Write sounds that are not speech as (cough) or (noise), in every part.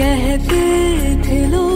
कहते थे लोग।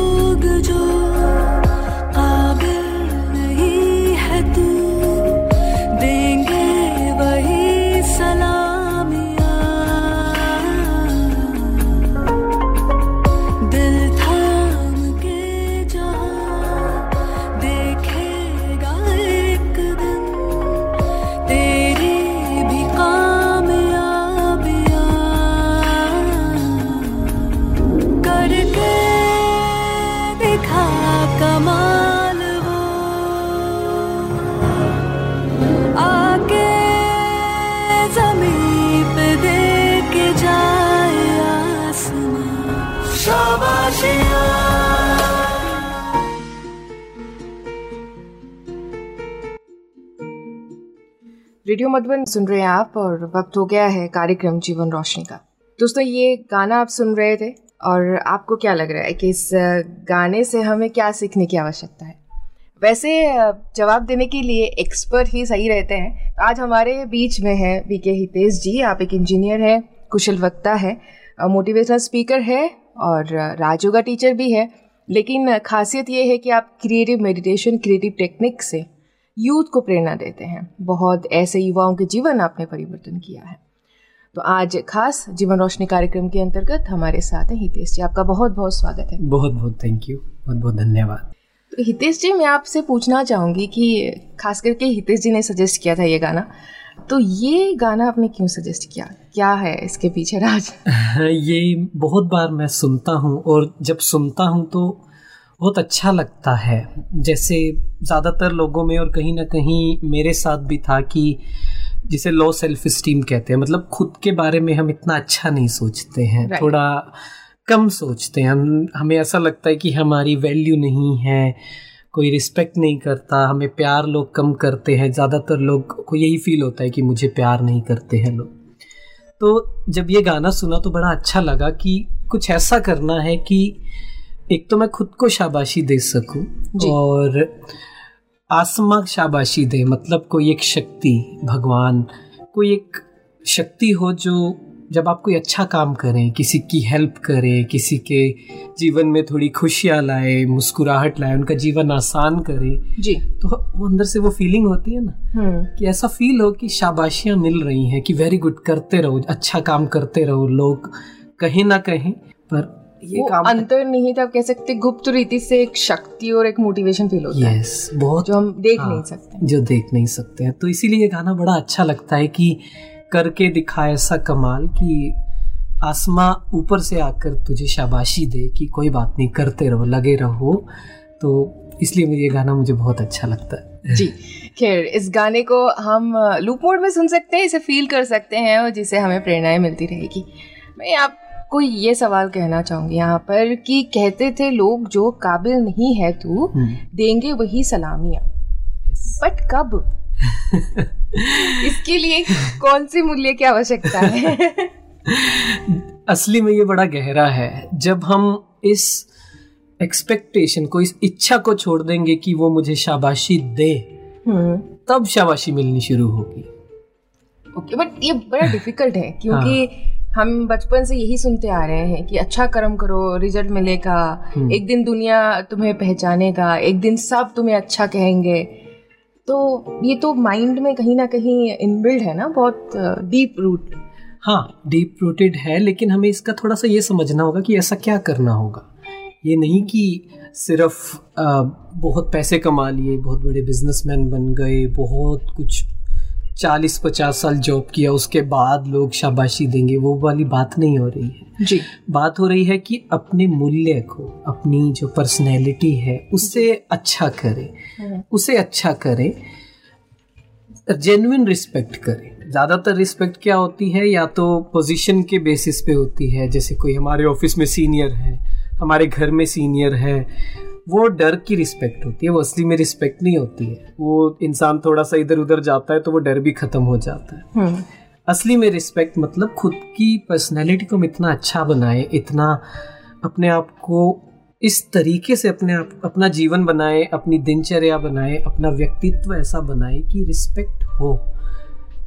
रेडियो मधुबन सुन रहे हैं आप और वक्त हो गया है कार्यक्रम जीवन रोशनी का। दोस्तों, ये गाना आप सुन रहे थे और आपको क्या लग रहा है कि इस गाने से हमें क्या सीखने की आवश्यकता है? वैसे जवाब देने के लिए एक्सपर्ट ही सही रहते हैं। तो आज हमारे बीच में है वी के हितेश जी। आप एक इंजीनियर हैं, कुशल वक्ता है मोटिवेशनल स्पीकर है और राजयोगा टीचर भी है। लेकिन खासियत ये है कि आप क्रिएटिव मेडिटेशन क्रिएटिव टेक्निक से यूथ को प्रेरणा देते हैं। बहुत ऐसे युवाओं के जीवन आपने परिवर्तन किया है। तो आज खास जीवन रोशनी कार्यक्रम के अंतर्गत हमारे साथ हैं हितेश जी। आपका बहुत बहुत स्वागत है। बहुत बहुत थैंक यू बहुत बहुत धन्यवाद। तो हितेश जी मैं आपसे पूछना चाहूँगी कि खास करके हितेश जी ने सजेस्ट किया था ये गाना। तो ये गाना आपने क्यों सजेस्ट किया? क्या है इसके पीछे राज? (laughs) ये बहुत बार मैं सुनता हूँ और जब सुनता हूँ तो बहुत अच्छा लगता है। जैसे ज़्यादातर लोगों में और कहीं ना कहीं मेरे साथ भी था कि जिसे लो सेल्फ स्टीम कहते हैं मतलब खुद के बारे में हम इतना अच्छा नहीं सोचते हैं Right. थोड़ा कम सोचते हैं। हम हमें ऐसा लगता है कि हमारी वैल्यू नहीं है कोई रिस्पेक्ट नहीं करता हमें प्यार लोग कम करते हैं। ज़्यादातर लोग को यही फील होता है कि मुझे प्यार नहीं करते हैं लोग। तो जब ये गाना सुना तो बड़ा अच्छा लगा कि कुछ ऐसा करना है कि एक तो मैं खुद को शाबाशी दे सकूँ और आसमां शाबाशी दे मतलब कोई एक शक्ति भगवान कोई एक शक्ति हो जो जब आप कोई अच्छा काम करें किसी की हेल्प करें किसी के जीवन में थोड़ी खुशियाँ लाए मुस्कुराहट लाए उनका जीवन आसान करे जी। तो वो अंदर से वो फीलिंग होती है ना हम्म। कि ऐसा फील हो कि शाबाशियाँ मिल रही हैं कि वेरी गुड करते रहो अच्छा काम करते रहो लोग कहीं ना कहीं पर ये वो काम अंतर्निहित आप कह सकते गुप्त रीति से एक शक्ति और एक मोटिवेशन फील होता है। यस बहुत जो हम देख हाँ, नहीं सकते। जो देख नहीं सकते हैं। तो इसीलिए ये गाना बड़ा अच्छा लगता है कि करके दिखा ऐसा कमाल कि आसमां ऊपर से आकर तुझे शाबाशी दे कि कोई बात नहीं करते रहो लगे रहो। तो इसलिए मुझे ये गाना मुझे बहुत अच्छा लगता है। जी खैर इस गाने को हम लूप मोड में सुन सकते हैं इसे फील कर सकते हैं और जिससे हमें प्रेरणाएँ मिलती रहेगी। मैं आपको ये सवाल कहना चाहूँगी यहाँ पर कि कहते थे लोग जो काबिल नहीं है तू हम्म, देंगे वही सलामियाँ। बट कब? (laughs) इसके लिए कौन सी मूल्य की आवश्यकता है? असली में ये बड़ा गहरा है। जब हम इस एक्सपेक्टेशन को इस इच्छा को छोड़ देंगे कि वो मुझे शाबाशी दे हम्म। तब शाबाशी मिलनी शुरू होगी। ओके बट ये बड़ा डिफ़िकल्ट है क्योंकि हम बचपन से यही सुनते आ रहे हैं कि अच्छा कर्म करो रिज़ल्ट मिलेगा हम्म। एक दिन दुनिया तुम्हें पहचानेगा एक दिन सब तुम्हें अच्छा कहेंगे। तो ये तो माइंड में कहीं ना कहीं इनबिल्ड है ना बहुत डीप रूट हाँ डीप रूटेड है लेकिन हमें इसका थोड़ा सा ये समझना होगा कि ऐसा क्या करना होगा। ये नहीं कि सिर्फ़ अ, बहुत पैसे कमा लिए बहुत बड़े बिजनेसमैन बन गए बहुत कुछ चालीस पचास साल जॉब किया उसके बाद लोग शाबाशी देंगे वो वाली बात नहीं हो रही है। जी। बात हो रही है कि अपने मूल्य को अपनी जो पर्सनैलिटी है उससे अच्छा करें। उसे अच्छा करें जेन्युइन रिस्पेक्ट करें। ज़्यादातर रिस्पेक्ट क्या होती है? या तो पोजीशन के बेसिस पे होती है जैसे कोई हमारे ऑफ़िस में सीनियर है हमारे घर में सीनियर है वो डर की रिस्पेक्ट होती है वो असली में रिस्पेक्ट नहीं होती है। वो इंसान थोड़ा सा इधर उधर जाता है तो वो डर भी खत्म हो जाता है। हम्म। असली में रिस्पेक्ट मतलब खुद की पर्सनैलिटी को हम इतना अच्छा बनाए इतना अपने आप को इस तरीके से अपने आप अपना जीवन बनाए अपनी दिनचर्या बनाए अपना व्यक्तित्व ऐसा बनाए कि रिस्पेक्ट हो।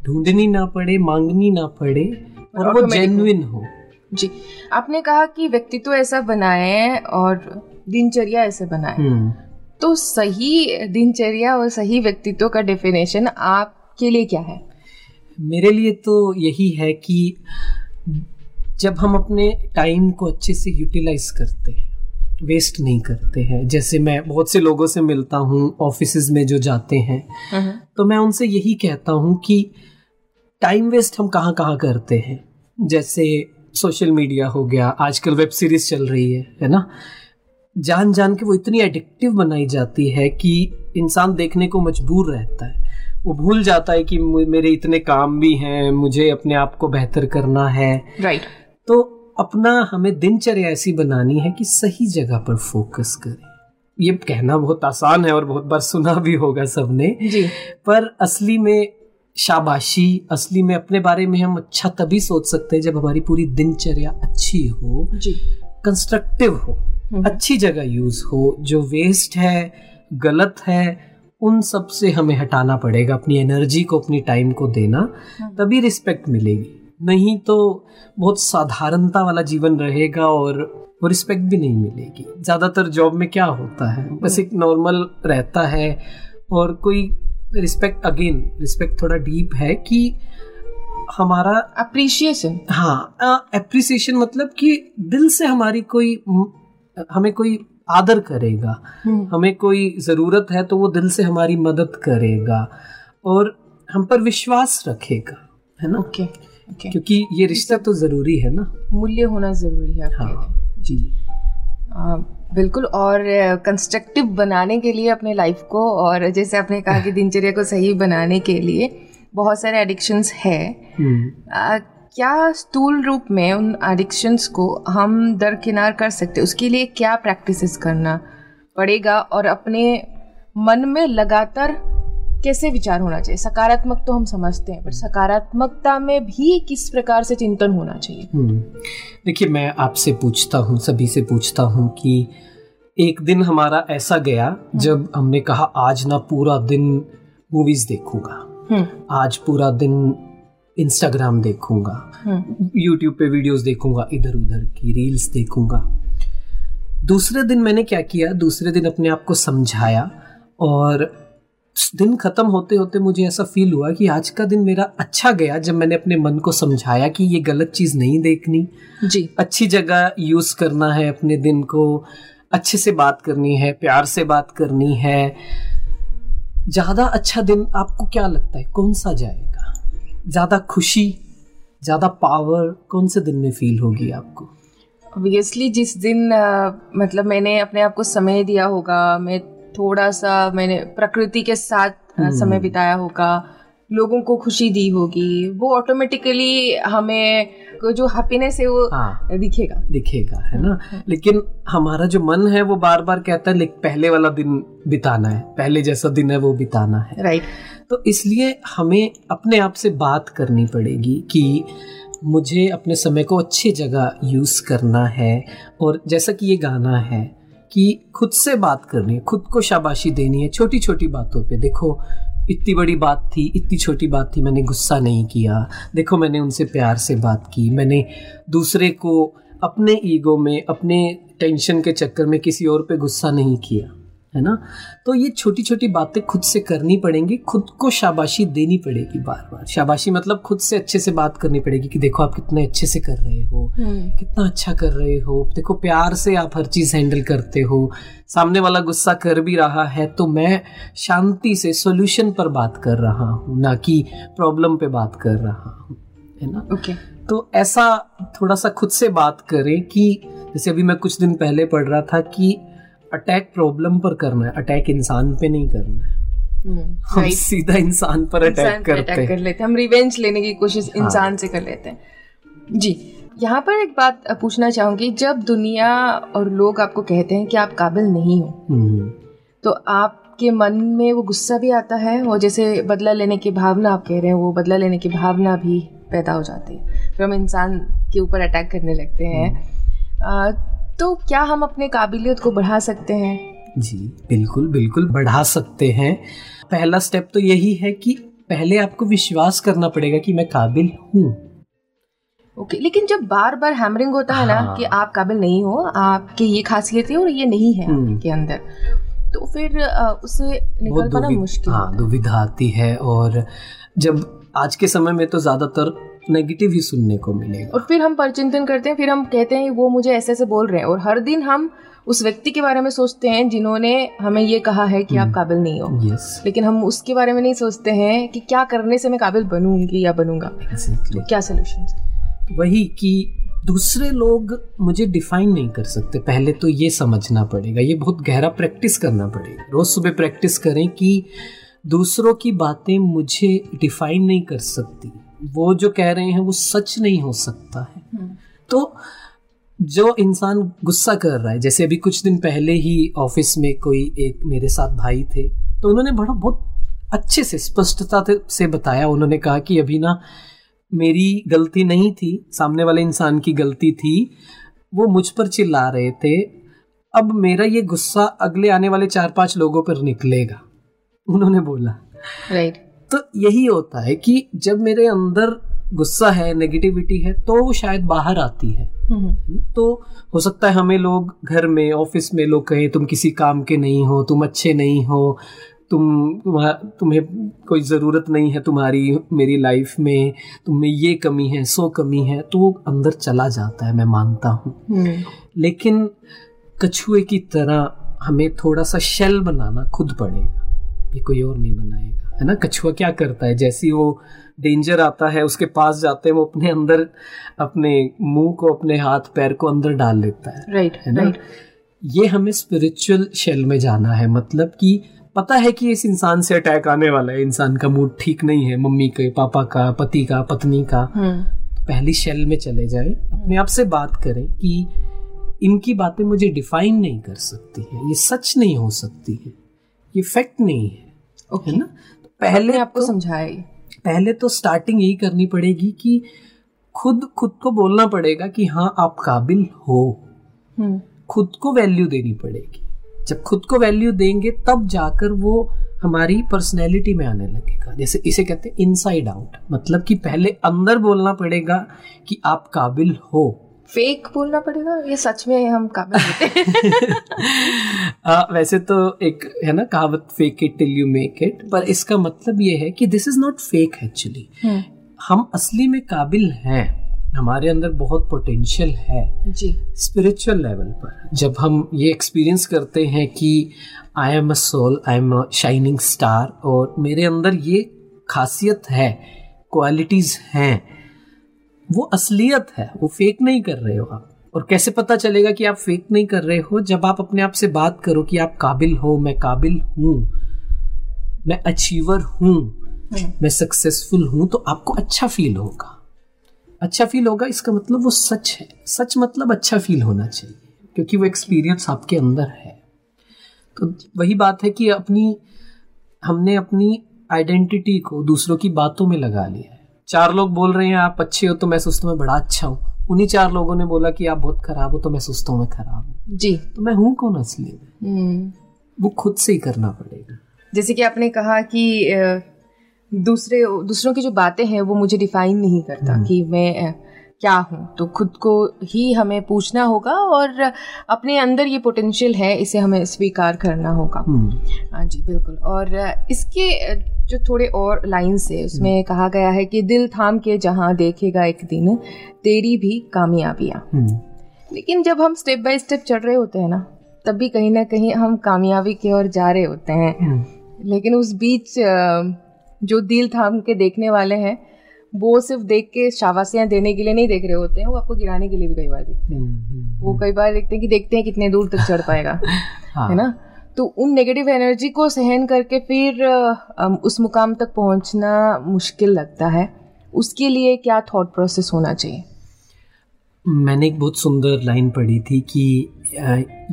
ढूंढनी ना पड़े मांगनी ना पड़े और वो Automatic हो। जेन्युइन हो। जी। आपने कहा कि व्यक्तित्व ऐसा बनाए और दिनचर्या ऐसे बनाए। हम्म। तो सही दिनचर्या और सही व्यक्तित्व का डेफिनेशन आपके लिए क्या है? मेरे लिए तो यही है कि जब हम अपने टाइम को अच्छे से यूटिलाइज करते हैं वेस्ट नहीं करते हैं जैसे मैं बहुत से लोगों से मिलता हूँ ऑफ़िस में जो जाते हैं तो मैं उनसे यही कहता हूँ कि टाइम वेस्ट हम कहाँ कहाँ करते हैं। जैसे सोशल मीडिया हो गया आजकल वेब सीरीज़ चल रही है है ना? जान जान के वो इतनी एडिक्टिव बनाई जाती है कि इंसान देखने को मजबूर रहता है। वो भूल जाता है कि मेरे इतने काम भी हैं मुझे अपने आप को बेहतर करना है। Right right. तो अपना हमें दिनचर्या ऐसी बनानी है कि सही जगह पर फोकस करें। ये कहना बहुत आसान है और बहुत बार सुना भी होगा सबने। जी। पर असली में शाबाशी असली में अपने बारे में हम अच्छा तभी सोच सकते हैं जब हमारी पूरी दिनचर्या अच्छी हो जी। कंस्ट्रक्टिव हो। अच्छी जगह यूज़ हो जो वेस्ट है गलत है उन सबसे हमें हटाना पड़ेगा अपनी एनर्जी को अपनी टाइम को देना हम्म। तभी रिस्पेक्ट मिलेगी। नहीं तो बहुत साधारणता वाला जीवन रहेगा और वो रिस्पेक्ट भी नहीं मिलेगी। ज़्यादातर जॉब में क्या होता है? बस एक नॉर्मल रहता है और कोई रिस्पेक्ट अगेन रिस्पेक्ट थोड़ा डीप है कि हमारा अप्रिशिएशन हाँ अप्रिसिएशन मतलब कि दिल से हमारी कोई हमें कोई आदर करेगा हमें कोई ज़रूरत है तो वो दिल से हमारी मदद करेगा और हम पर विश्वास रखेगा है ना? ओके ओके क्योंकि ये रिश्ता तो ज़रूरी है ना? मूल्य होना ज़रूरी है हाँ जी। आ, बिल्कुल और कंस्ट्रक्टिव बनाने के लिए अपने लाइफ को और जैसे आपने कहा कि (laughs) दिनचर्या को सही बनाने के लिए बहुत सारे एडिक्शंस है। हम्म, आ, क्या स्थूल रूप में उन एडिक्शंस को हम दरकिनार कर सकते उसके लिए क्या प्रैक्टिसेस करना पड़ेगा? और अपने मन में लगातार कैसे विचार होना चाहिए? सकारात्मक तो हम समझते हैं पर सकारात्मकता में भी किस प्रकार से चिंतन होना चाहिए? हम्म। देखिए मैं आपसे पूछता हूँ सभी से पूछता हूँ कि एक दिन हमारा ऐसा गया जब हमने कहा आज ना पूरा दिन मूवीज़ देखूँगा। हम्म। आज पूरा दिन इंस्टाग्राम देखूँगा हम्म। यूट्यूब पे वीडियोस देखूँगा इधर उधर की रील्स देखूँगा। दूसरे दिन मैंने क्या किया दूसरे दिन अपने आप को समझाया और दिन खत्म होते होते मुझे ऐसा फील हुआ कि आज का दिन मेरा अच्छा गया जब मैंने अपने मन को समझाया कि ये गलत चीज़ नहीं देखनी। जी। अच्छी जगह यूज़ करना है अपने दिन को अच्छे से बात करनी है प्यार से बात करनी है। ज़्यादा अच्छा दिन आपको क्या लगता है? कौन सा जाएगा? ज़्यादा खुशी ज़्यादा पावर कौन से दिन में फील होगी आपको? ऑब्वियसली जिस दिन अ, मतलब मैंने अपने आप को समय दिया होगा मैं थोड़ा सा मैंने प्रकृति के साथ हम्म। समय बिताया होगा लोगों को खुशी दी होगी वो ऑटोमेटिकली हमें जो हैप्पीनेस है वो हाँ। दिखेगा। दिखेगा है ना? लेकिन हमारा जो मन है वो बार बार कहता है पहले वाला दिन बिताना है पहले जैसा दिन है वो बिताना है। राइट तो इसलिए हमें अपने आप से बात करनी पड़ेगी कि मुझे अपने समय को अच्छी जगह यूज़ करना है। और जैसा कि ये गाना है कि खुद से बात करनी है, खुद को शाबाशी देनी है छोटी छोटी बातों पे। देखो, इतनी बड़ी बात थी, इतनी छोटी बात थी, मैंने गुस्सा नहीं किया। देखो, मैंने उनसे प्यार से बात की। मैंने दूसरे को अपने ईगो में, अपने टेंशन के चक्कर में किसी और पे गुस्सा नहीं किया। है ना? तो ये छोटी छोटी बातें खुद से करनी पड़ेंगी खुद को शाबाशी देनी पड़ेगी बार बार शाबाशी मतलब खुद से अच्छे से बात करनी पड़ेगी कि देखो आप कितने अच्छे से कर रहे हो कितना अच्छा कर रहे हो। देखो प्यार से आप हर चीज़ हैंडल करते हो। सामने वाला गुस्सा कर भी रहा है तो मैं शांति से सॉल्यूशन पर बात कर रहा हूँ ना कि प्रॉब्लम पे बात कर रहा हूँ है ना? ओके। तो ऐसा थोड़ा सा खुद से बात करें कि जैसे अभी मैं कुछ दिन पहले पढ़ रहा था कि अटैक प्रॉब्लम पर करना है अटैक इंसान पे नहीं करना है। हम राइट सीधा इंसान पर अटैक करते अटैक कर लेते हैं हम रिवेंज लेने की कोशिश हाँ। इंसान से कर लेते हैं। जी यहाँ पर एक बात पूछना चाहूँगी जब दुनिया और लोग आपको कहते हैं कि आप काबिल नहीं हो हम्म, तो आपके मन में वो गुस्सा भी आता है? और जैसे बदला लेने की भावना आप कह रहे हैं वो बदला लेने की भावना भी पैदा हो जाती है। फिर हम इंसान के ऊपर अटैक करने लगते हैं। आ, तो क्या हम अपने काबिलियत को बढ़ा सकते हैं जी बिल्कुल बिल्कुल बढ़ा सकते हैं पहला स्टेप तो यही है कि पहले आपको विश्वास करना पड़ेगा कि मैं काबिल हूँ ओके लेकिन जब बार बार हैमरिंग होता हाँ। है ना हाँ। कि आप काबिल नहीं हो आपकी ये खासियत है और ये नहीं है हम्म। आपके अंदर तो फिर उसे निकल पाना मुश्किल हाँ दुविधा आती है और जब आज के समय में तो ज़्यादातर नेगेटिव ही सुनने को मिलेगा। और फिर हम परचिंतन करते हैं फिर हम कहते हैं वो मुझे ऐसे ऐसे बोल रहे हैं। और हर दिन हम उस व्यक्ति के बारे में सोचते हैं जिन्होंने हमें ये कहा है कि आप हम्म। काबिल नहीं हो। यस लेकिन हम उसके बारे में नहीं सोचते हैं कि क्या करने से मैं काबिल बनूँगी या बनूँगा। एग्जैक्टली क्या सोल्यूशन वही कि दूसरे लोग मुझे डिफाइन नहीं कर सकते। पहले तो ये समझना पड़ेगा ये बहुत गहरा प्रैक्टिस करना पड़ेगा। रोज सुबह प्रैक्टिस करें कि दूसरों की बातें मुझे डिफाइन नहीं कर सकती। वो जो कह रहे हैं वो सच नहीं हो सकता है। तो जो इंसान गुस्सा कर रहा है जैसे अभी कुछ दिन पहले ही ऑफ़िस में कोई एक मेरे साथ भाई थे तो उन्होंने बड़ा बहुत अच्छे से स्पष्टता से बताया। उन्होंने कहा कि अभी ना मेरी गलती नहीं थी सामने वाले इंसान की गलती थी वो मुझ पर चिल्ला रहे थे। अब मेरा ये गुस्सा अगले आने वाले चार पाँच लोगों पर निकलेगा उन्होंने बोला। राइट तो यही होता है कि जब मेरे अंदर गुस्सा है नेगेटिविटी है तो वो शायद बाहर आती है। है तो हो सकता है हमें लोग घर में ऑफ़िस में लोग कहें तुम किसी काम के नहीं हो तुम अच्छे नहीं हो तुम तुम्हा- तुम्हें कोई ज़रूरत नहीं है तुम्हारी मेरी लाइफ में तुम्हें ये कमी है सो कमी है। तो वो अंदर चला जाता है मैं मानता हूँ। लेकिन कछुए की तरह हमें थोड़ा सा शेल बनाना खुद पड़ेगा। ये कोई और नहीं बनाएगा। है ना? कछुआ क्या करता है? जैसी वो डेंजर आता है उसके पास जाते हैं वो अपने अंदर अपने मुँह को अपने हाथ पैर को अंदर डाल लेता है। राइट है ना? ये हमें स्पिरिचुअल शेल में जाना है। मतलब कि पता है कि इस इंसान से अटैक आने वाला है। इंसान का मूड ठीक नहीं है मम्मी के पापा का पति का पत्नी का। पहली शेल में चले जाए। अपने आप से बात करें कि इनकी बातें मुझे डिफाइन नहीं कर सकती है। ये सच नहीं हो सकती है। ये फैक्ट नहीं है ओके है ना? तो पहले आपको तो, समझाया ये। पहले तो स्टार्टिंग यही करनी पड़ेगी कि खुद खुद को बोलना पड़ेगा कि हाँ आप काबिल हो। हम्म, खुद को वैल्यू देनी पड़ेगी। जब खुद को वैल्यू देंगे तब जाकर वो हमारी पर्सनैलिटी में आने लगेगा। जैसे इसे कहते हैं इनसाइड आउट मतलब कि पहले अंदर बोलना पड़ेगा कि आप काबिल हो। फेक बोलना पड़ेगा ये सच में हम काबिल होते हैं? (laughs) वैसे तो एक है ना कहावत fake it till you make it पर इसका मतलब ये है कि this is not fake actually हम असली में काबिल हैं हमारे अंदर बहुत पोटेंशियल है जी। स्पिरिचुअल लेवल पर। जब हम ये एक्सपीरियंस करते हैं कि I am a soul I am a shining star और मेरे अंदर ये खासियत है क्वालिटीज हैं वो असलियत है वो फेक नहीं कर रहे हो आप। और कैसे पता चलेगा कि आप फेक नहीं कर रहे हो जब आप अपने आप से बात करो कि आप काबिल हो मैं काबिल हूँ मैं अचीवर हूँ मैं सक्सेसफुल हूँ तो आपको अच्छा फील होगा। अच्छा फील होगा इसका मतलब वो सच है। सच मतलब अच्छा फील होना चाहिए क्योंकि वो एक्सपीरियंस आपके अंदर है। तो वही बात है कि अपनी हमने अपनी आइडेंटिटी को दूसरों की बातों में लगा लिया है। चार लोग बोल रहे हैं आप अच्छे हो तो मैं सोचता हूँ बड़ा अच्छा हूँ। उन्हीं चार लोगों ने बोला कि आप बहुत खराब हो तो मैं सोचता हूँ मैं खराब हूँ। जी। तो मैं हूँ कौन असली? में हम्म, वो खुद से ही करना पड़ेगा। जैसे कि आपने कहा कि दूसरे दूसरों की जो बातें हैं वो मुझे डिफाइन नहीं करता हम्म। कि मैं क्या हूँ। तो खुद को ही हमें पूछना होगा और अपने अंदर ये पोटेंशियल है इसे हमें स्वीकार करना होगा। हम्म, हाँ जी बिल्कुल। और इसके जो थोड़े और लाइन्स है उसमें कहा गया है कि दिल थाम के जहाँ देखेगा एक दिन तेरी भी कामयाबियाँ। हम्म, लेकिन जब हम स्टेप बाय स्टेप चढ़ रहे होते हैं ना तब भी कहीं ना कहीं हम कामयाबी की ओर जा रहे होते हैं। हम्म, लेकिन उस बीच जो दिल थाम के देखने वाले हैं वो सिर्फ़ देख के शाबाशियाँ देने के लिए नहीं देख रहे होते हैं वो आपको गिराने के लिए भी कई बार देखते हैं। हम्म, हम्म, वो कई बार देखते हैं कि देखते हैं कितने दूर तक चढ़ पाएगा (laughs) हाँ, है ना? तो उन नेगेटिव एनर्जी को सहन करके फिर उस मुकाम तक पहुँचना मुश्किल लगता है। उसके लिए क्या थॉट प्रोसेस होना चाहिए? मैंने एक बहुत सुंदर लाइन पढ़ी थी कि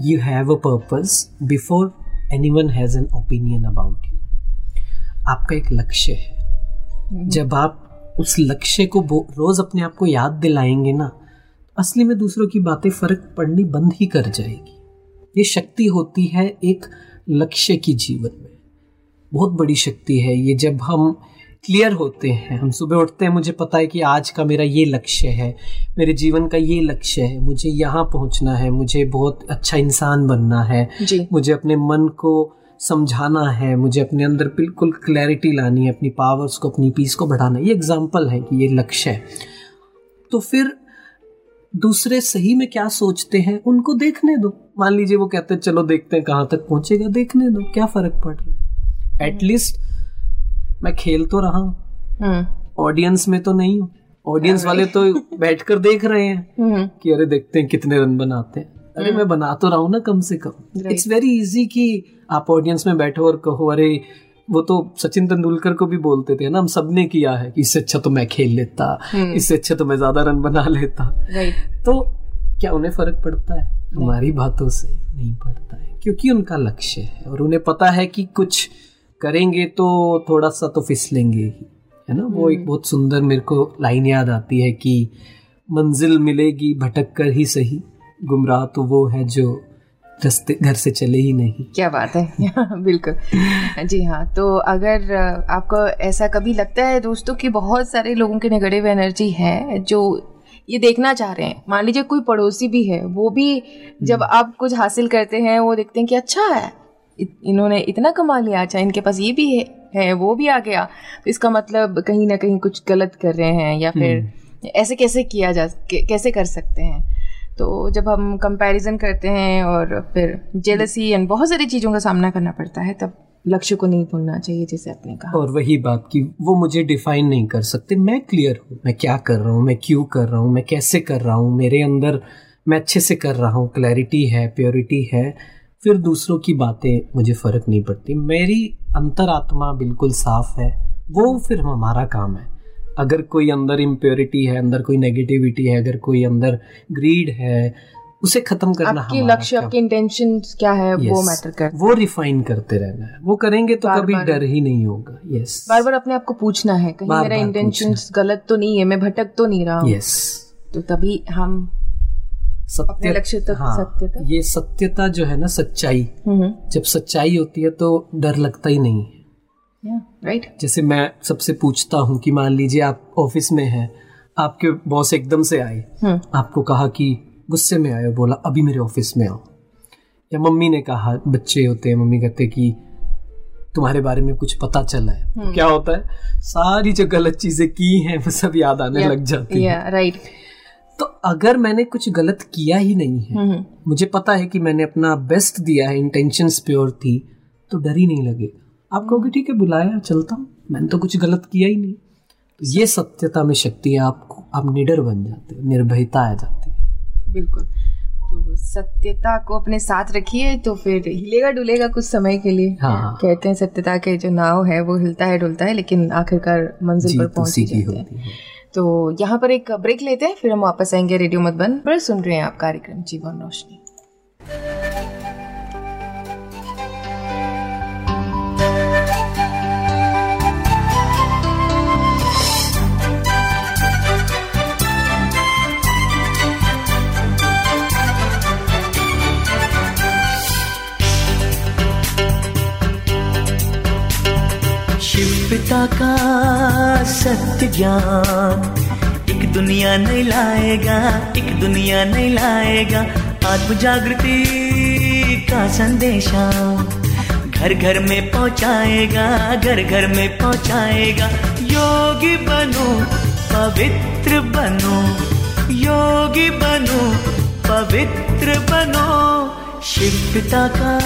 you have a purpose before anyone has an opinion about you आपका एक लक्ष्य है। जब आप उस लक्ष्य को रोज अपने आप को याद दिलाएँगे ना असली में दूसरों की बातें फ़र्क पड़नी बंद ही कर जाएगी। ये शक्ति होती है एक लक्ष्य की जीवन में। बहुत बड़ी शक्ति है ये। जब हम क्लियर होते हैं हम सुबह उठते हैं मुझे पता है कि आज का मेरा ये लक्ष्य है मेरे जीवन का ये लक्ष्य है मुझे यहाँ पहुँचना है मुझे बहुत अच्छा इंसान बनना है मुझे अपने मन को समझाना है मुझे अपने अंदर बिल्कुल क्लैरिटी लानी है अपनी पावर्स को अपनी पीस को बढ़ाना ये एग्ज़ाम्पल है कि ये लक्ष्य है। तो फिर दूसरे सही में क्या सोचते हैं उनको देखने दो। मान लीजिए वो कहते हैं चलो देखते हैं कहाँ तक पहुंचेगा। देखने दो क्या फ़र्क पड़ रहा है? एटलीस्ट मैं खेल तो रहा हूँ। हम्म। ऑडियंस में तो नहीं हूँ। ऑडियंस वाले तो बैठकर देख रहे हैं (laughs) हम्म। कि अरे देखते हैं कितने रन बनाते हैं। अरे मैं बना तो रहा हूँ ना कम से कम। इट्स वेरी इजी कि आप ऑडियंस में बैठो और कहो अरे वो तो सचिन तेंदुलकर को भी बोलते थे ना हम सबने किया है कि इससे अच्छा तो मैं खेल लेता इससे अच्छा तो मैं ज़्यादा रन बना लेता। तो क्या उन्हें फ़र्क पड़ता है? हमारी बातों से नहीं पड़ता है क्योंकि उनका लक्ष्य है और उन्हें पता है कि कुछ करेंगे तो थोड़ा सा तो फिसलेंगे ही है ना? वो एक बहुत सुंदर मेरे को लाइन याद आती है कि मंजिल मिलेगी भटक कर ही सही गुमराह तो वो है जो रास्ते घर से चले ही नहीं। क्या बात है? (laughs) बिल्कुल। जी हाँ तो अगर आपको ऐसा कभी लगता है दोस्तों कि बहुत सारे लोगों के नेगेटिव एनर्जी है जो ये देखना चाह रहे हैं मान लीजिए कोई पड़ोसी भी है वो भी जब आप कुछ हासिल करते हैं वो देखते हैं कि अच्छा है इन्होंने इतना कमा लिया अच्छा इनके पास ये भी है, है वो भी आ गया तो इसका मतलब कहीं ना कहीं कुछ गलत कर रहे हैं या फिर ऐसे कैसे किया जा कैसे कर सकते हैं? तो जब हम कंपैरिजन करते हैं और फिर जेलसी एंड बहुत सारी चीज़ों का सामना करना पड़ता है, तब लक्ष्य को नहीं भूलना चाहिए, जैसे आपने कहा। और वही बात कि वो मुझे डिफाइन नहीं कर सकते। मैं क्लियर हूँ, मैं क्या कर रहा हूँ, मैं क्यों कर रहा हूँ, मैं कैसे कर रहा हूँ, मेरे अंदर मैं अच्छे से कर रहा हूँ क्लैरिटी है प्योरिटी है, फिर दूसरों की बातें मुझे फ़र्क नहीं पड़ती। मेरी अंतरात्मा बिल्कुल साफ़ है, वो फिर हमारा काम है। अगर कोई अंदर इम्प्योरिटी है अंदर कोई नेगेटिविटी है अगर कोई अंदर ग्रीड है उसे खत्म करना आपके लक्ष्य आपके इंटेंशन क्या है वो मैटर कर वो रिफाइन करते रहना है। वो करेंगे तो बार कभी बार- डर ही नहीं होगा। यस बार बार अपने आप को पूछना है कहीं मेरा इंटेंशन गलत तो नहीं है मैं भटक तो नहीं रहा हूँ। यस तो तभी हम सत्य लक्ष्य तक हाँ, सत्य तक ये सत्यता जो है ना सच्चाई। हम्म। जब सच्चाई होती है तो डर लगता ही नहीं है। राइट जैसे मैं सबसे पूछता हूँ कि मान लीजिए आप ऑफ़िस में हैं आपके बॉस एकदम से आए हम्म। आपको कहा कि गुस्से में आए और बोला अभी मेरे ऑफ़िस में आओ। या मम्मी ने कहा बच्चे होते हैं मम्मी कहते कि तुम्हारे बारे में कुछ पता चला है। तो क्या होता है? सारी जो गलत चीज़ें की हैं वो सब याद आने लग जाती है। या राइट तो अगर मैंने कुछ गलत किया ही नहीं है हम्म। मुझे पता है कि मैंने अपना बेस्ट दिया है इंटेंशंस प्योर थी तो डर ही नहीं लगेगा। आप कहोगे ठीक है बुलाया चलता हूँ। मैंने तो कुछ गलत किया ही नहीं। तो ये सत्यता में शक्ति है आपको। आप निडर बन जाते हो निर्भयता आ जाती है। बिल्कुल। तो सत्यता को अपने साथ रखिए तो फिर हिलेगा डुलेगा कुछ समय के लिए। हाँ। कहते हैं सत्यता के जो नाव है वो हिलता है डुलता है लेकिन आखिरकार मंजिल पर तो पहुँच ही जाते हैं। है। तो यहाँ पर एक ब्रेक लेते हैं फिर हम वापस आएँगे रेडियो मधुबन पर सुन रहे हैं आप कार्यक्रम जीवन रोशनी। शिव का सत्य ज्ञान। एक दुनिया नहीं लाएगा, एक दुनिया नहीं लाएगा। आत्म जागृति का संदेशा। घर घर में पहुंचाएगा, घर घर में पहुंचाएगा। योगी बनो, पवित्र बनो। योगी बनो, पवित्र बनो। शिव पिता का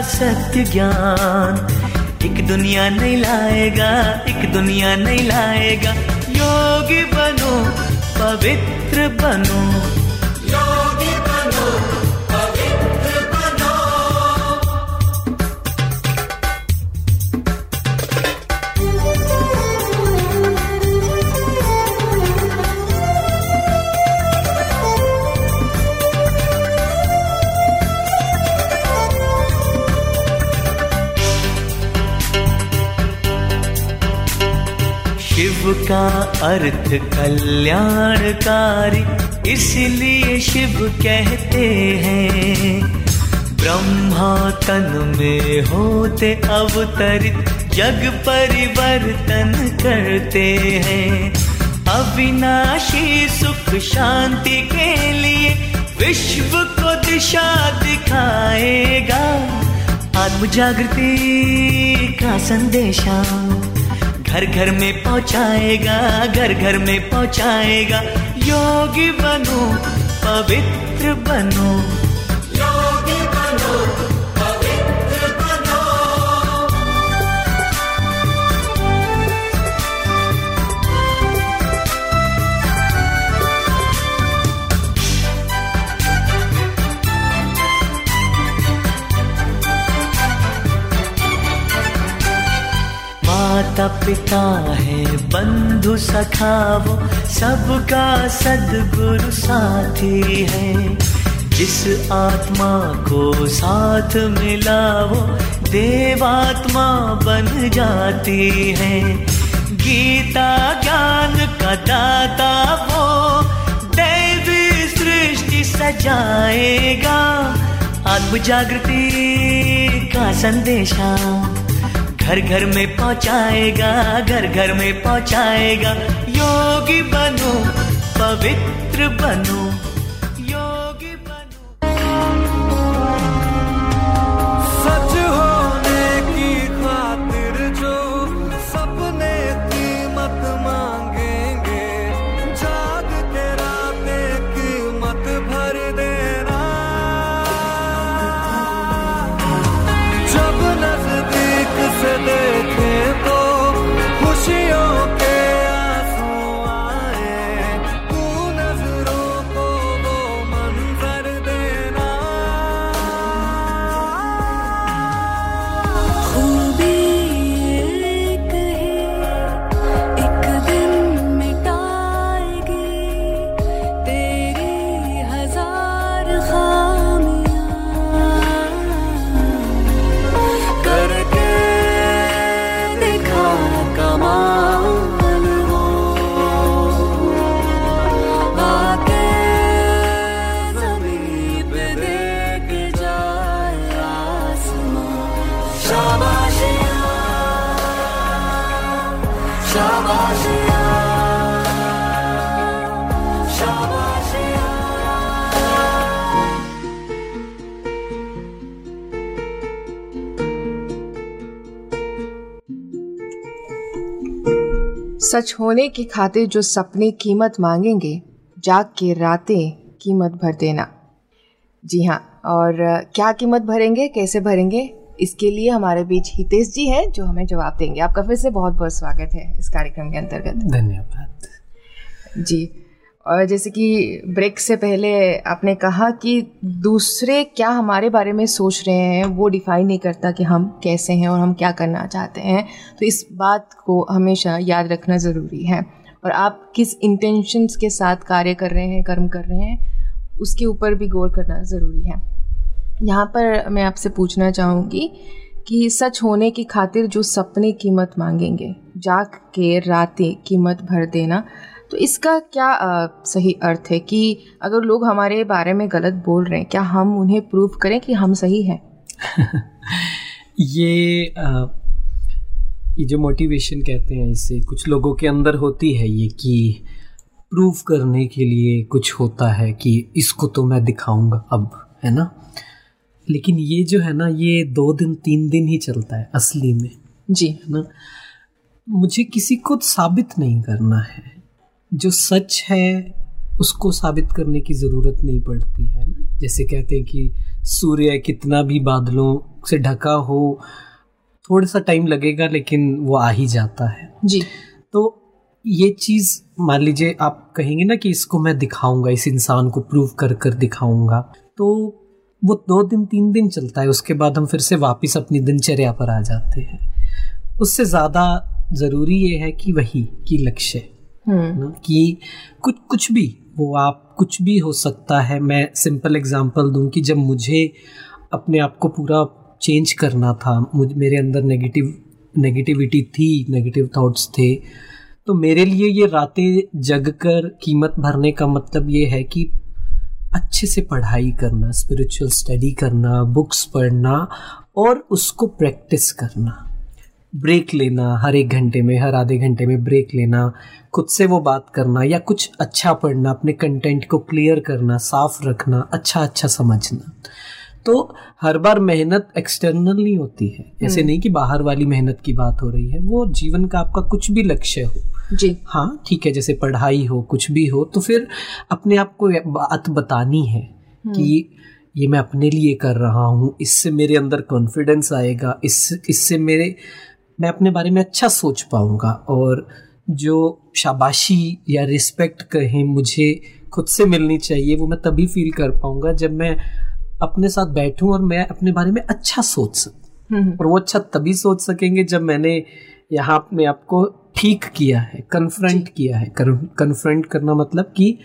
सत्य ज्ञान। एक दुनिया नहीं लाएगा एक दुनिया नहीं लाएगा। योगी बनो पवित्र बनो। अर्थ कल्याणकारी, इसलिए शिव कहते हैं, ब्रह्मा तन में होते अवतरित जग परिवर्तन करते हैं। अविनाशी सुख शांति के लिए विश्व को दिशा दिखाएगा। आत्म जागृति का संदेशा। घर घर में पहुंचाएगा घर घर में पहुंचाएगा। योगी बनो पवित्र बनो। पिता है, बंधु सखा वो, सबका सदगुरु साथी है। जिस आत्मा को साथ मिला वो, देवात्मा बन जाती है। गीता ज्ञान का दाता वो, दैवी सृष्टि सजाएगा। आत्म जागृति का संदेशा। घर घर में पहुंचाएगा घर घर में पहुंचाएगा। योगी बनो पवित्र बनो। सच होने की खातिर जो सपने कीमत मांगेंगे जाग के रातें कीमत भर देना। जी हाँ और क्या कीमत भरेंगे कैसे भरेंगे इसके लिए हमारे बीच हितेश जी हैं जो हमें जवाब देंगे। आपका फिर से बहुत बहुत स्वागत है इस कार्यक्रम के अंतर्गत। धन्यवाद। जी और जैसे कि ब्रेक से पहले आपने कहा कि दूसरे क्या हमारे बारे में सोच रहे हैं, वो डिफाइन नहीं करता कि हम कैसे हैं और हम क्या करना चाहते हैं। तो इस बात को हमेशा याद रखना ज़रूरी है। और आप किस इंटेंशंस के साथ कार्य कर रहे हैं, कर्म कर रहे हैं, उसके ऊपर भी गौर करना ज़रूरी है। यहाँ पर मैं आपसे पूछना चाहूँगी कि सच होने की खातिर जो सपने कीमत मांगेंगे, जाग के रातें कीमत भर देना तो इसका क्या अ, सही अर्थ है कि अगर लोग हमारे बारे में गलत बोल रहे हैं क्या हम उन्हें प्रूव करें कि हम सही हैं? (laughs) ये अ, ये जो मोटिवेशन कहते हैं इसे कुछ लोगों के अंदर होती है ये कि प्रूव करने के लिए कुछ होता है कि इसको तो मैं दिखाऊँगा अब है ना? लेकिन ये जो है ना ये दो दिन तीन दिन ही चलता है असली में जी। है ना? मुझे किसी को साबित नहीं करना है। जो सच है उसको साबित करने की ज़रूरत नहीं पड़ती है ना? जैसे कहते हैं कि सूर्य कितना भी बादलों से ढका हो थोड़ा सा टाइम लगेगा लेकिन वो आ ही जाता है। जी। तो ये चीज़ मान लीजिए आप कहेंगे ना कि इसको मैं दिखाऊँगा इस इंसान को प्रूव कर कर दिखाऊँगा तो वो दो दिन तीन दिन चलता है उसके बाद हम फिर से वापस अपनी दिनचर्या पर आ जाते हैं। उससे ज़्यादा ज़रूरी ये है कि वही कि लक्ष्य। ना, कि कुछ कुछ भी, वो आप, कुछ भी हो सकता है, मैं सिंपल एग्जांपल दूँ कि जब मुझे अपने आप को पूरा चेंज करना था, मुझ, मेरे अंदर नेगेटिव नेगेटिविटी थी नेगेटिव थॉट्स थे तो मेरे लिए ये रातें जग कर कीमत भरने का मतलब ये है कि अच्छे से पढ़ाई करना स्पिरिचुअल स्टडी करना बुक्स पढ़ना और उसको प्रैक्टिस करना। ब्रेक लेना हर एक घंटे में हर आधे घंटे में ब्रेक लेना खुद से वो बात करना या कुछ अच्छा पढ़ना अपने कंटेंट को क्लियर करना साफ़ रखना अच्छा अच्छा समझना। तो हर बार मेहनत एक्सटर्नल नहीं होती है। ऐसे नहीं कि बाहर वाली मेहनत की बात हो रही है वो जीवन का आपका कुछ भी लक्ष्य हो। जी। हाँ ठीक है जैसे पढ़ाई हो कुछ भी हो तो फिर अपने आप को बात बतानी है कि ये मैं अपने लिए कर रहा हूँ इससे मेरे अंदर कॉन्फिडेंस आएगा इस इससे मेरे मैं अपने बारे में अच्छा सोच पाऊँगा और जो शाबाशी या रिस्पेक्ट कहें मुझे खुद से मिलनी चाहिए वो मैं तभी फील कर पाऊँगा जब मैं अपने साथ बैठूं और मैं अपने बारे में अच्छा सोच सकूँ। हम्म, और वो अच्छा तभी सोच सकेंगे जब मैंने यहाँ अपने आप को ठीक किया है कन्फ्रंट किया है। कन्फ्रंट करना मतलब कि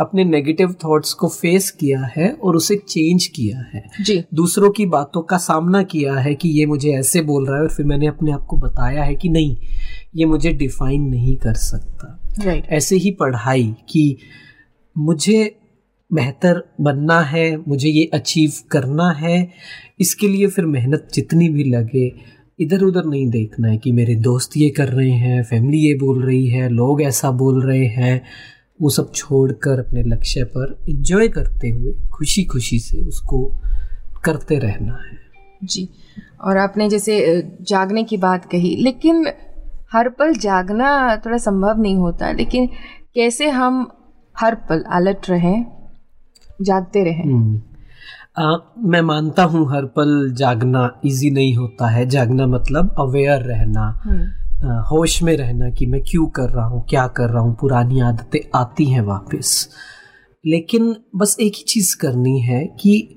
अपने नेगेटिव थॉट्स को फेस किया है और उसे चेंज किया है। जी। दूसरों की बातों का सामना किया है कि ये मुझे ऐसे बोल रहा है और फिर मैंने अपने आप को बताया है कि नहीं ये मुझे डिफाइन नहीं कर सकता। राइट ऐसे ही पढ़ाई कि मुझे बेहतर बनना है मुझे ये अचीव करना है इसके लिए फिर मेहनत जितनी भी लगे इधर उधर नहीं देखना है कि मेरे दोस्त ये कर रहे हैं फैमिली ये बोल रही है लोग ऐसा बोल रहे हैं। वो सब छोड़कर अपने लक्ष्य पर इंजॉय करते हुए खुशी खुशी से उसको करते रहना है। जी और आपने जैसे जागने की बात कही लेकिन हर पल जागना थोड़ा संभव नहीं होता लेकिन कैसे हम हर पल अलर्ट रहें जागते रहें? हम्म। आ, मैं मानता हूँ हर पल जागना इजी नहीं होता है। जागना मतलब अवेयर रहना हम्म, आ, होश में रहना कि मैं क्यों कर रहा हूँ क्या कर रहा हूँ पुरानी आदतें आती हैं वापस। लेकिन बस एक ही चीज़ करनी है कि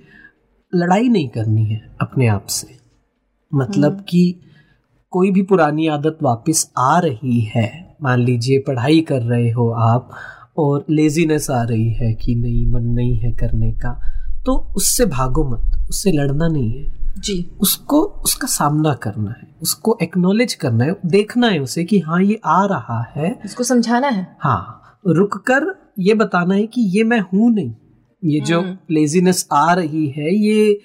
लड़ाई नहीं करनी है अपने आप से। मतलब कि कोई भी पुरानी आदत वापस आ रही है मान लीजिए पढ़ाई कर रहे हो आप और लेजीनेस आ रही है कि नहीं मन नहीं है करने का। तो उससे भागो मत उससे लड़ना नहीं है। जी। उसको उसका सामना करना है उसको एक्नोलेज करना है देखना है उसे कि हाँ ये आ रहा है। उसको समझाना है? हाँ रुक कर ये बताना है कि ये मैं हूँ नहीं। ये जो लेजीनेस आ रही है ये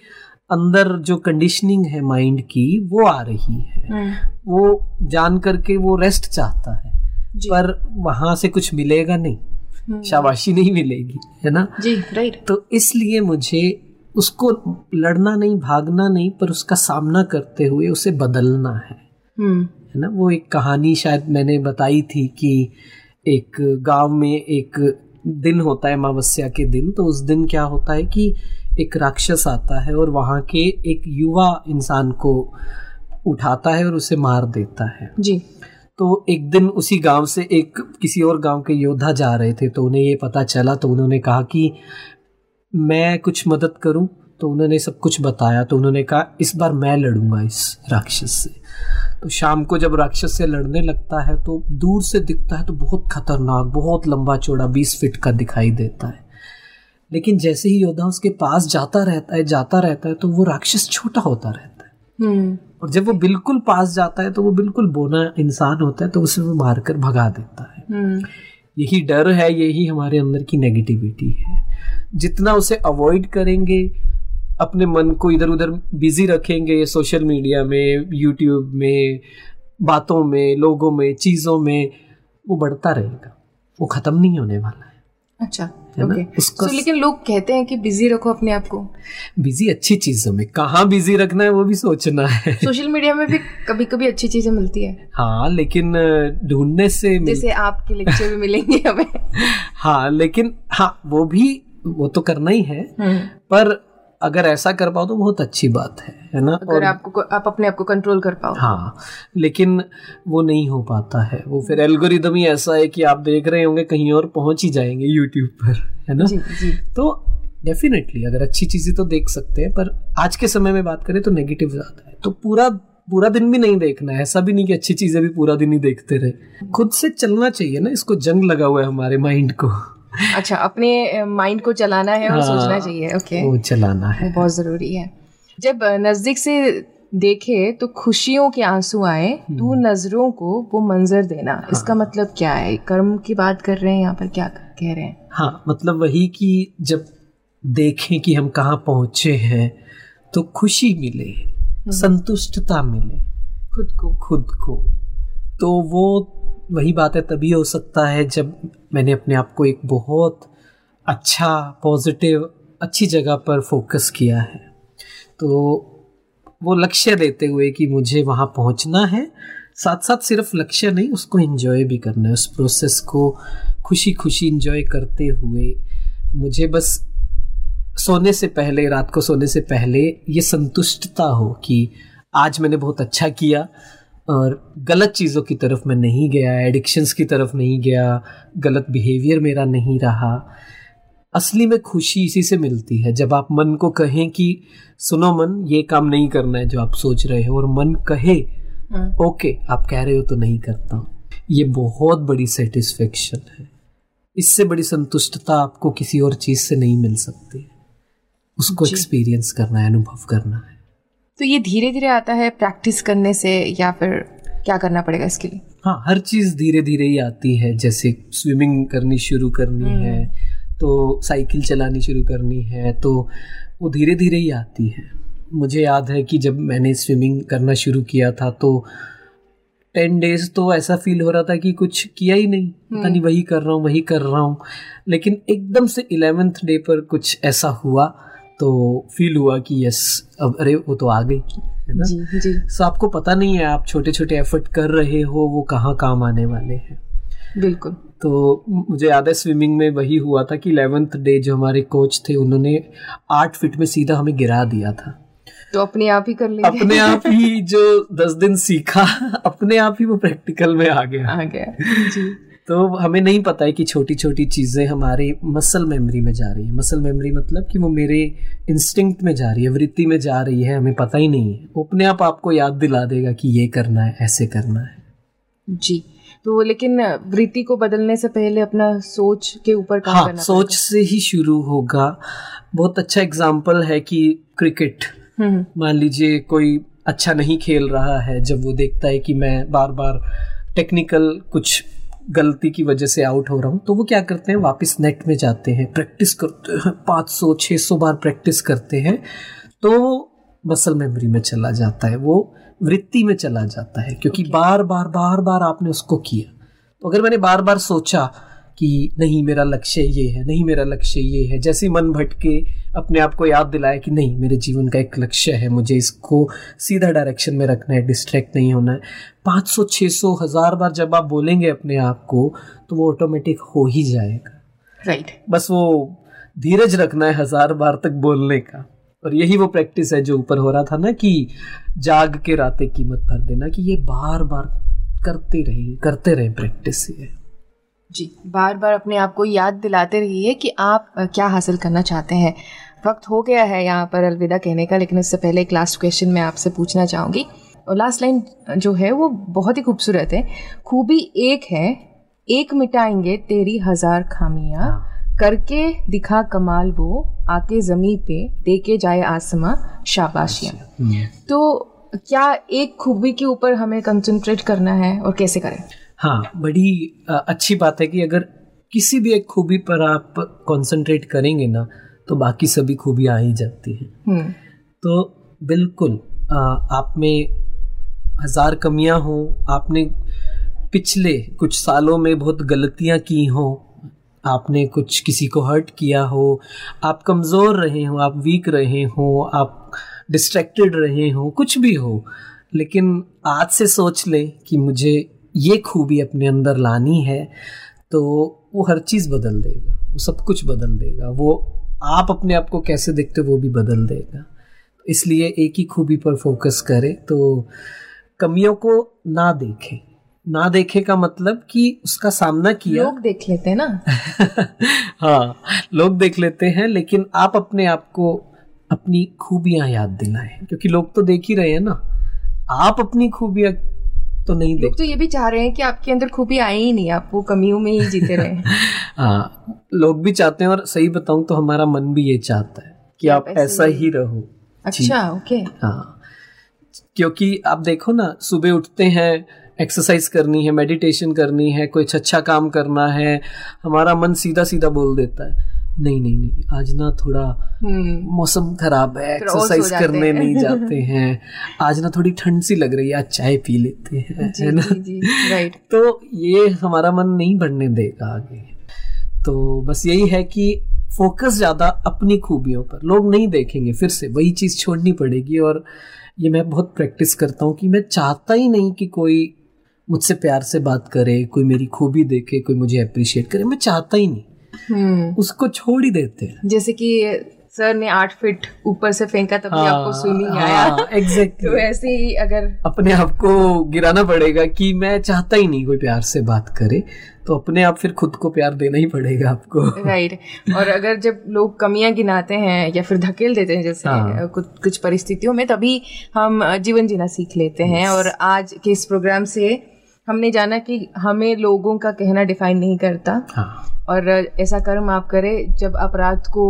अंदर जो कंडीशनिंग है माइंड की वो आ रही है। हम्म, वो जान करके वो रेस्ट चाहता है। पर वहाँ से कुछ मिलेगा नहीं। हम्म, शाबाशी नहीं मिलेगी है ना? जी राइट तो इसलिए मुझे उसको लड़ना नहीं भागना नहीं पर उसका सामना करते हुए उसे बदलना है। हम्म। है ना? वो एक कहानी शायद मैंने बताई थी कि एक गाँव में एक दिन होता है अमावस्या के दिन। तो उस दिन क्या होता है कि एक राक्षस आता है और वहाँ के एक युवा इंसान को उठाता है और उसे मार देता है। जी। तो एक दिन उसी गाँव से एक किसी और गाँव के योद्धा जा रहे थे तो उन्हें ये पता चला तो उन्होंने कहा कि मैं कुछ मदद करूँ। तो उन्होंने सब कुछ बताया तो उन्होंने कहा, इस बार मैं लड़ूँगा इस राक्षस से। तो शाम को जब राक्षस से लड़ने लगता है तो दूर से दिखता है तो बहुत खतरनाक, बहुत लंबा चौड़ा, बीस फिट का दिखाई देता है। लेकिन जैसे ही योद्धा उसके पास जाता रहता है, जाता रहता है तो वो राक्षस छोटा होता रहता है। हम्म। और जब वो बिल्कुल पास जाता है तो वो बिल्कुल बोना इंसान होता है तो उसे वो मारकर भगा देता है। हम्म। यही डर है यही हमारे अंदर की नेगेटिविटी है। जितना उसे अवॉइड करेंगे अपने मन को इधर उधर बिज़ी रखेंगे सोशल मीडिया में यूट्यूब में बातों में लोगों में चीज़ों में वो बढ़ता रहेगा। वो ख़त्म नहीं होने वाला है। अच्छा। है ना? उसका- तो लेकिन लोग कहते हैं कि बिज़ी रखो अपने आप को। बिज़ी अच्छी चीज़ों में। कहाँ बिज़ी रखना है वो भी सोचना है। सोशल मीडिया में भी कभी कभी अच्छी चीज़ें मिलती है। हाँ लेकिन ढूँढने से जैसे आपके लेक्चर भी मिलेंगे हमें। (laughs) हाँ लेकिन हाँ वो भी वो तो करना ही है। हम्म, पर अगर ऐसा कर पाओ तो बहुत अच्छी बात है है ना? अगर और आपको आप अपने आप को कंट्रोल कर पाओ। हाँ लेकिन वो नहीं हो पाता है। वो फिर एल्गोरिदम ही ऐसा है कि आप देख रहे होंगे कहीं और पहुँच ही जाएँगे यूट्यूब पर है ना? जी जी। तो डेफिनेटली अगर अच्छी चीज़ें तो देख सकते हैं पर आज के समय में बात करें तो नेगेटिव ज़्यादा है। तो पूरा पूरा दिन भी नहीं देखना है। ऐसा भी नहीं कि अच्छी चीज़ें भी पूरा दिन ही देखते रहे। खुद से चलना चाहिए ना इसको जंग लगा हुआ है हमारे माइंड को। अच्छा अपने माइंड को चलाना है और हाँ, सोचना चाहिए ओके वो चलाना है। बहुत ज़रूरी है। जब नज़दीक से देखे तो खुशियों के आँसू आए तू नज़रों को वो मंजर देना। हाँ। इसका मतलब क्या है? कर्म की बात कर रहे हैं यहाँ पर क्या कह रहे हैं? हाँ मतलब वही कि जब देखें कि हम कहाँ पहुँचे हैं तो खुशी मिले संतुष्टता मिले। खुद को। खुद को। तो वो वही बात है तभी हो सकता है जब मैंने अपने आप को एक बहुत अच्छा पॉजिटिव अच्छी जगह पर फोकस किया है। तो वो लक्ष्य देते हुए कि मुझे वहाँ पहुँचना है साथ साथ सिर्फ़ लक्ष्य नहीं, उसको एंजॉय भी करना है। उस प्रोसेस को खुशी खुशी एंजॉय करते हुए मुझे बस सोने से पहले, रात को सोने से पहले ये संतुष्टता हो कि आज मैंने बहुत अच्छा किया और गलत चीज़ों की तरफ़ मैं नहीं गया एडिक्शंस की तरफ़ नहीं गया गलत बिहेवियर मेरा नहीं रहा। असली में खुशी इसी से मिलती है जब आप मन को कहें कि सुनो मन ये काम नहीं करना है जो आप सोच रहे हो और मन कहे हम्म। ओके आप कह रहे हो तो नहीं करता हूँ। ये बहुत बड़ी सेटिस्फेक्शन है। इससे बड़ी संतुष्टता आपको किसी और चीज़ से नहीं मिल सकती। उसको एक्सपीरियंस करना है अनुभव करना है। तो ये धीरे धीरे आता है प्रैक्टिस करने से या फिर क्या करना पड़ेगा इसके लिए? हाँ हर चीज़ धीरे धीरे ही आती है जैसे स्विमिंग करनी शुरू करनी हम्म। है तो साइकिल चलानी शुरू करनी है तो वो धीरे धीरे ही आती है। मुझे याद है कि जब मैंने स्विमिंग करना शुरू किया था तो टेन डेज़ तो ऐसा फील हो रहा था कि कुछ किया ही नहीं। पता नहीं वही कर रहा हूँ वही कर रहा हूँ लेकिन एकदम से इलेवेंथ डे पर कुछ ऐसा हुआ तो फील हुआ कि यस अब अरे वो तो आ गई है ना? जी जी। सो आपको पता नहीं है आप छोटे छोटे एफर्ट कर रहे हो वो कहाँ काम आने वाले हैं। बिल्कुल। तो मुझे याद है स्विमिंग में वही हुआ था कि इलेवेंथ डे जो हमारे कोच थे उन्होंने आठ फीट में सीधा हमें गिरा दिया था। तो अपने आप ही कर लेंगे अपने आप ही जो दस दिन सीखा (laughs) अपने आप ही वो प्रैक्टिकल में आ गया। आ गया। (laughs) जी। तो हमें नहीं पता है कि छोटी छोटी चीज़ें हमारे मसल मेमोरी में जा रही है। मसल मेमोरी मतलब कि वो मेरे इंस्टिंक्ट में जा रही है वृत्ति में जा रही है हमें पता ही नहीं है। वो अपने आप आपको याद दिला देगा कि ये करना है ऐसे करना है। जी तो लेकिन वृत्ति को बदलने से पहले अपना सोच के ऊपर काम हाँ करना सोच से ही शुरू होगा। बहुत अच्छा एग्ज़ाम्पल है कि क्रिकेट हम्म। मान लीजिए कोई अच्छा नहीं खेल रहा है जब वो देखता है कि मैं बार बार टेक्निकल कुछ गलती की वजह से आउट हो रहा हूँ तो वो क्या करते हैं वापस नेट में जाते हैं प्रैक्टिस करते हैं पाँच सौ छः सौ बार प्रैक्टिस करते हैं तो मसल मेमोरी में चला जाता है वो वृत्ति में चला जाता है क्योंकि okay. बार बार बार बार आपने उसको किया तो अगर मैंने बार बार सोचा कि नहीं मेरा लक्ष्य ये है नहीं मेरा लक्ष्य ये है। जैसे मन भटके अपने आप को याद दिलाया कि नहीं मेरे जीवन का एक लक्ष्य है मुझे इसको सीधा डायरेक्शन में रखना है डिस्ट्रैक्ट नहीं होना है। पाँच सौ छः सौ हज़ार बार जब आप बोलेंगे अपने आप को तो वो ऑटोमेटिक हो ही जाएगा। Right right. बस वो धीरज रखना है हज़ार बार तक बोलने का। और यही वो प्रैक्टिस है जो ऊपर हो रहा था ना कि जाग के रातें कीमत भर देना कि ये बार बार करते रहिए करते रहे प्रैक्टिस ये। जी बार बार अपने आप को याद दिलाते रहिए कि आप क्या हासिल करना चाहते हैं। वक्त हो गया है यहाँ पर अलविदा कहने का लेकिन उससे पहले एक लास्ट क्वेश्चन मैं आपसे पूछना चाहूँगी। और लास्ट लाइन जो है वो बहुत ही खूबसूरत है। खूबी एक है एक मिटाएँगे तेरी हज़ार खामियाँ। करके दिखा कमाल वो आके जमी पे दे के जाए आसमां शाबाशियाँ। तो क्या एक खूबी के ऊपर हमें कंसंट्रेट करना है और कैसे करें? हाँ बड़ी अच्छी बात है कि अगर किसी भी एक खूबी पर आप कंसंट्रेट करेंगे ना तो बाकी सभी खूबियाँ आ ही जाती हैं। हम्म। तो बिल्कुल अ, आप में हज़ार कमियाँ हों आपने पिछले कुछ सालों में बहुत गलतियाँ की हों आपने कुछ किसी को हर्ट किया हो आप कमज़ोर रहे हो आप वीक रहे हो आप डिस्ट्रैक्टेड रहे हो कुछ भी हो लेकिन आज से सोच लें कि मुझे ये खूबी अपने अंदर लानी है तो वो हर चीज़ बदल देगा वो सब कुछ बदल देगा वो आप अपने आप को कैसे देखते हो वो भी बदल देगा। इसलिए एक ही खूबी पर फोकस करें तो कमियों को ना देखें। ना देखे का मतलब कि उसका सामना किया। लोग देख लेते हैं ना। (laughs) हाँ लोग देख लेते हैं लेकिन आप अपने आप को अपनी खूबियाँ याद दिलाएँ क्योंकि लोग तो देख ही रहे हैं ना। आप अपनी खूबियाँ तो नहीं लोग तो ये भी चाह रहे हैं कि आपके अंदर खूबी आई ही नहीं आप वो कमियों में ही जीते रहे। (laughs) हाँ लोग भी चाहते हैं और सही बताऊँ तो हमारा मन भी ये चाहता है कि आप ऐसा ही- रहो। अच्छा ओके। हाँ क्योंकि आप देखो ना सुबह उठते हैं एक्सरसाइज करनी है मेडिटेशन करनी है कुछ अच्छा काम करना है हमारा मन सीधा सीधा बोल देता है। नहीं नहीं नहीं आज ना थोड़ा हम्म। मौसम खराब है एक्सरसाइज करने हैं। नहीं (laughs) जाते हैं। आज ना थोड़ी ठंड सी लग रही है आज चाय पी लेते हैं है ना? जी जी राइट तो ये हमारा मन नहीं बढ़ने देगा आगे। तो बस यही है कि फोकस ज़्यादा अपनी खूबियों पर। लोग नहीं देखेंगे फिर से वही चीज़ छोड़नी पड़ेगी और ये मैं बहुत प्रैक्टिस करता हूँ कि मैं चाहता ही नहीं कि कोई मुझसे प्यार से बात करे कोई मेरी खूबी देखे कोई मुझे अप्रिशिएट करे मैं चाहता ही नहीं। हम्म। उसको छोड़ ही देते हैं। जैसे कि सर ने आठ फीट ऊपर से फेंका तभी आपको स्विमिंग आया। तो ऐसे ही अगर अपने आप को गिराना पड़ेगा कि मैं चाहता ही नहीं कोई प्यार से बात करे तो अपने आप फिर खुद को प्यार देना ही पड़ेगा आपको। राइट और अगर जब लोग कमियाँ गिनाते हैं या फिर धकेल देते हैं जैसे हाँ। कुछ कुछ परिस्थितियों में तभी हम जीवन जीना सीख लेते हैं। और आज के इस प्रोग्राम से हमने जाना कि हमें लोगों का कहना डिफाइन नहीं करता। हाँ। और ऐसा कर्म आप करें जब आप रात को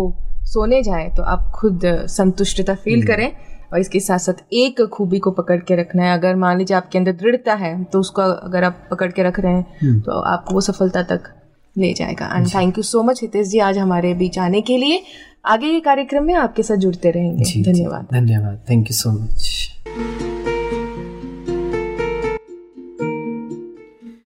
सोने जाए तो आप खुद संतुष्टता फील करें और इसके साथ साथ एक खूबी को पकड़ के रखना है। अगर मान लीजिए आपके अंदर दृढ़ता है तो उसको अगर आप पकड़ के रख रहे हैं तो आपको वो सफलता तक ले जाएगा। And thank you so much Hitesh ji आज हमारे बीच आने के लिए। आगे के कार्यक्रम में आपके साथ जुड़ते रहेंगे। धन्यवाद। धन्यवाद। Thank you so much